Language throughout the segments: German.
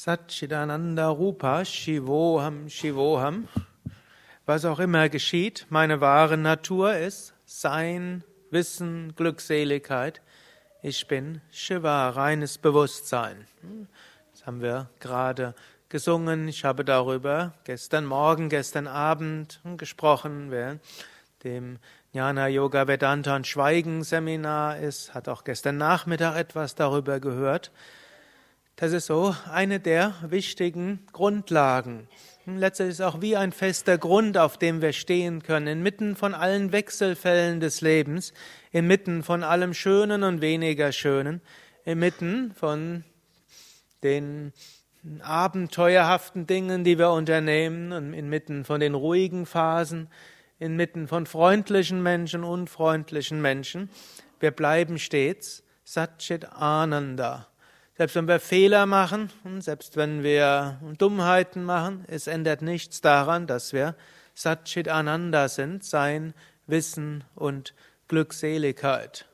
Satchidananda Rupa Shivoham Shivoham. Was auch immer geschieht, meine wahre Natur ist Sein, Wissen, Glückseligkeit. Ich bin Shiva, reines Bewusstsein. Das haben wir gerade gesungen. Ich habe darüber gestern Morgen, gestern Abend gesprochen. Wer dem Jnana Yoga Vedanta und Schweigen Seminar ist, hat auch gestern Nachmittag etwas darüber gehört. Das ist so eine der wichtigen Grundlagen. Letztlich ist auch wie ein fester Grund, auf dem wir stehen können, inmitten von allen Wechselfällen des Lebens, inmitten von allem Schönen und weniger Schönen, inmitten von den abenteuerhaften Dingen, die wir unternehmen, und inmitten von den ruhigen Phasen, inmitten von freundlichen Menschen, unfreundlichen Menschen. Wir bleiben stets Satchit Ananda. Selbst wenn wir Fehler machen selbst wenn wir Dummheiten machen, es ändert nichts daran, dass wir Satchit Ananda sind, sein Wissen und Glückseligkeit.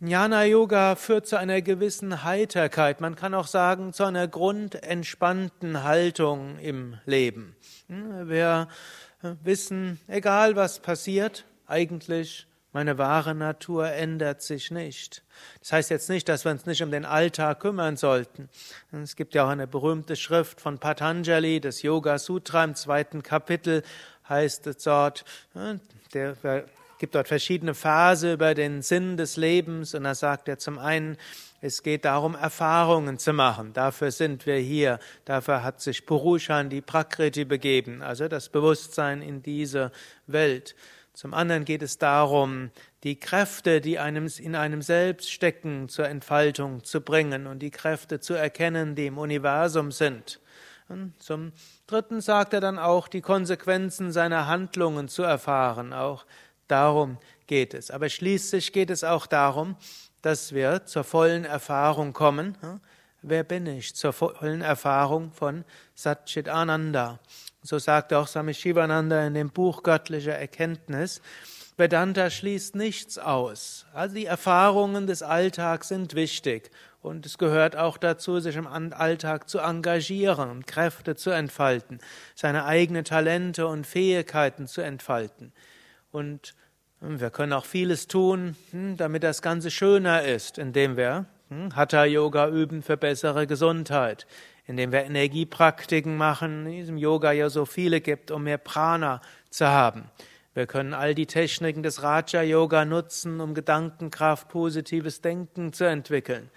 Jnana Yoga führt zu einer gewissen Heiterkeit, man kann auch sagen zu einer grundentspannten Haltung im Leben. Wir wissen, egal was passiert, eigentlich meine wahre Natur ändert sich nicht. Das heißt jetzt nicht, dass wir uns nicht um den Alltag kümmern sollten. Es gibt ja auch eine berühmte Schrift von Patanjali, das Yoga Sutra im zweiten Kapitel heißt es dort, der gibt dort verschiedene Phase über den Sinn des Lebens und da sagt er zum einen, es geht darum, Erfahrungen zu machen. Dafür sind wir hier. Dafür hat sich Purushan die Prakriti begeben, also das Bewusstsein in diese Welt. Zum anderen geht es darum, die Kräfte, die einem, in einem selbst stecken, zur Entfaltung zu bringen und die Kräfte zu erkennen, die im Universum sind. Und zum dritten sagt er dann auch, die Konsequenzen seiner Handlungen zu erfahren. Auch darum geht es. Aber schließlich geht es auch darum, dass wir zur vollen Erfahrung kommen. Wer bin ich? Zur vollen Erfahrung von Satchit Ananda. So sagt auch Swami Shivananda in dem Buch Göttliche Erkenntnis, Vedanta schließt nichts aus. Also die Erfahrungen des Alltags sind wichtig und es gehört auch dazu, sich im Alltag zu engagieren und Kräfte zu entfalten, seine eigenen Talente und Fähigkeiten zu entfalten. Und hm, wir können auch vieles tun, hm, damit das Ganze schöner ist, indem wir hm, Hatha-Yoga üben für bessere Gesundheit, indem wir Energiepraktiken machen, in diesem Yoga ja so viele gibt, um mehr Prana zu haben. Wir können all die Techniken des Raja-Yoga nutzen, um Gedankenkraft, positives Denken zu entwickeln.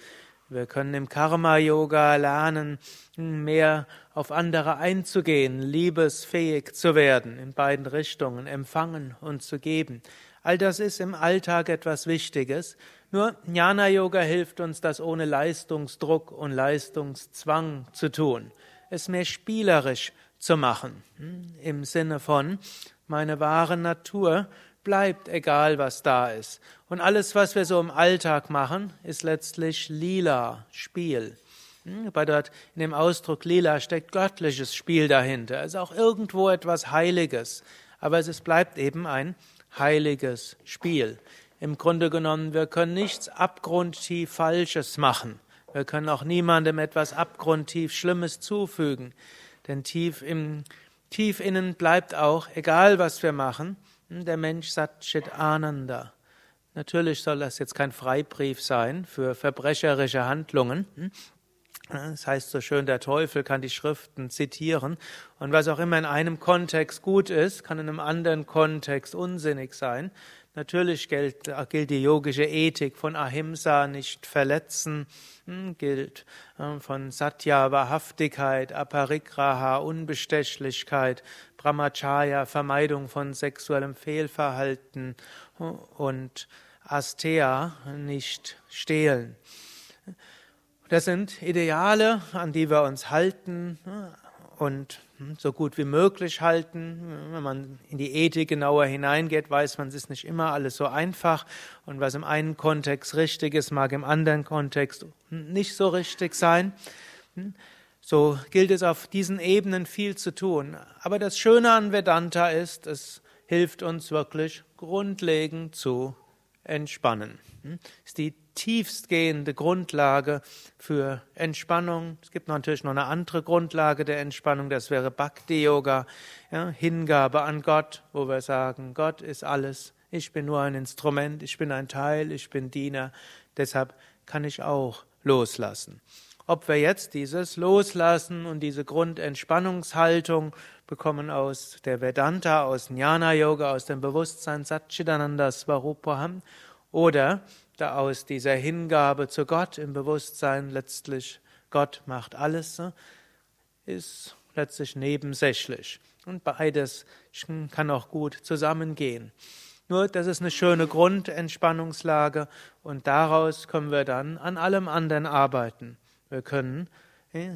Wir können im Karma-Yoga lernen, mehr auf andere einzugehen, liebesfähig zu werden, in beiden Richtungen, empfangen und zu geben. All das ist im Alltag etwas Wichtiges. Nur Jnana Yoga hilft uns, das ohne Leistungsdruck und Leistungszwang zu tun, es mehr spielerisch zu machen. Hm? Im Sinne von, meine wahre Natur bleibt, egal was da ist. Und alles, was wir so im Alltag machen, ist letztlich lila, Spiel. Hm? Bei dort in dem Ausdruck lila steckt göttliches Spiel dahinter. Es ist auch irgendwo etwas Heiliges. Aber es bleibt eben ein heiliges Spiel. Im Grunde genommen, wir können nichts abgrundtief Falsches machen. Wir können auch niemandem etwas abgrundtief Schlimmes zufügen. Denn tief im, tief innen bleibt auch, egal was wir machen, der Mensch Satchit Ananda. Natürlich soll das jetzt kein Freibrief sein für verbrecherische Handlungen. Das heißt so schön, der Teufel kann die Schriften zitieren und was auch immer in einem Kontext gut ist, kann in einem anderen Kontext unsinnig sein. Natürlich gilt, gilt die yogische Ethik von Ahimsa, nicht verletzen, hm, gilt äh, von Satya, Wahrhaftigkeit, Aparigraha, Unbestechlichkeit, Brahmacharya, Vermeidung von sexuellem Fehlverhalten und Astea, nicht stehlen. Das sind Ideale, an die wir uns halten und so gut wie möglich halten. Wenn man in die Ethik genauer hineingeht, weiß man, es ist nicht immer alles so einfach. Und was im einen Kontext richtig ist, mag im anderen Kontext nicht so richtig sein. So gilt es auf diesen Ebenen viel zu tun. Aber das Schöne an Vedanta ist, es hilft uns wirklich grundlegend zu entspannen. Es ist die tiefstgehende Grundlage für Entspannung. Es gibt natürlich noch eine andere Grundlage der Entspannung, das wäre Bhakti Yoga, ja, Hingabe an Gott, wo wir sagen, Gott ist alles, ich bin nur ein Instrument, ich bin ein Teil, ich bin Diener, deshalb kann ich auch loslassen. Ob wir jetzt dieses Loslassen und diese Grundentspannungshaltung bekommen aus der Vedanta, aus Jnana Yoga, aus dem Bewusstsein Satchitananda Svarupaham oder aus dieser Hingabe zu Gott im Bewusstsein letztlich Gott macht alles, ist letztlich nebensächlich. Und beides kann auch gut zusammengehen. Nur, das ist eine schöne Grundentspannungslage und daraus können wir dann an allem anderen arbeiten. Wir können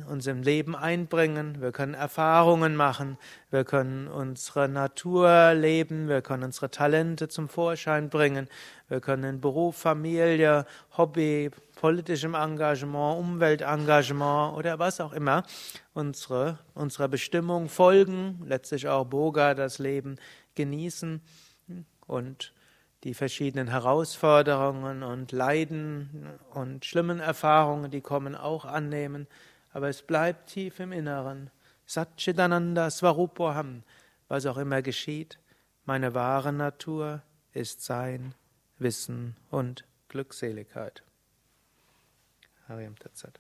uns im Leben einbringen, wir können Erfahrungen machen, wir können unsere Natur leben, wir können unsere Talente zum Vorschein bringen, wir können in Beruf, Familie, Hobby, politischem Engagement, Umweltengagement oder was auch immer unsere, unserer Bestimmung folgen, letztlich auch Boga, das Leben genießen und die verschiedenen Herausforderungen und Leiden und schlimmen Erfahrungen, die kommen, auch annehmen. Aber es bleibt tief im Inneren. Satchitananda Svarupoham, was auch immer geschieht, meine wahre Natur ist Sein, Wissen und Glückseligkeit. Hariam Tatsat.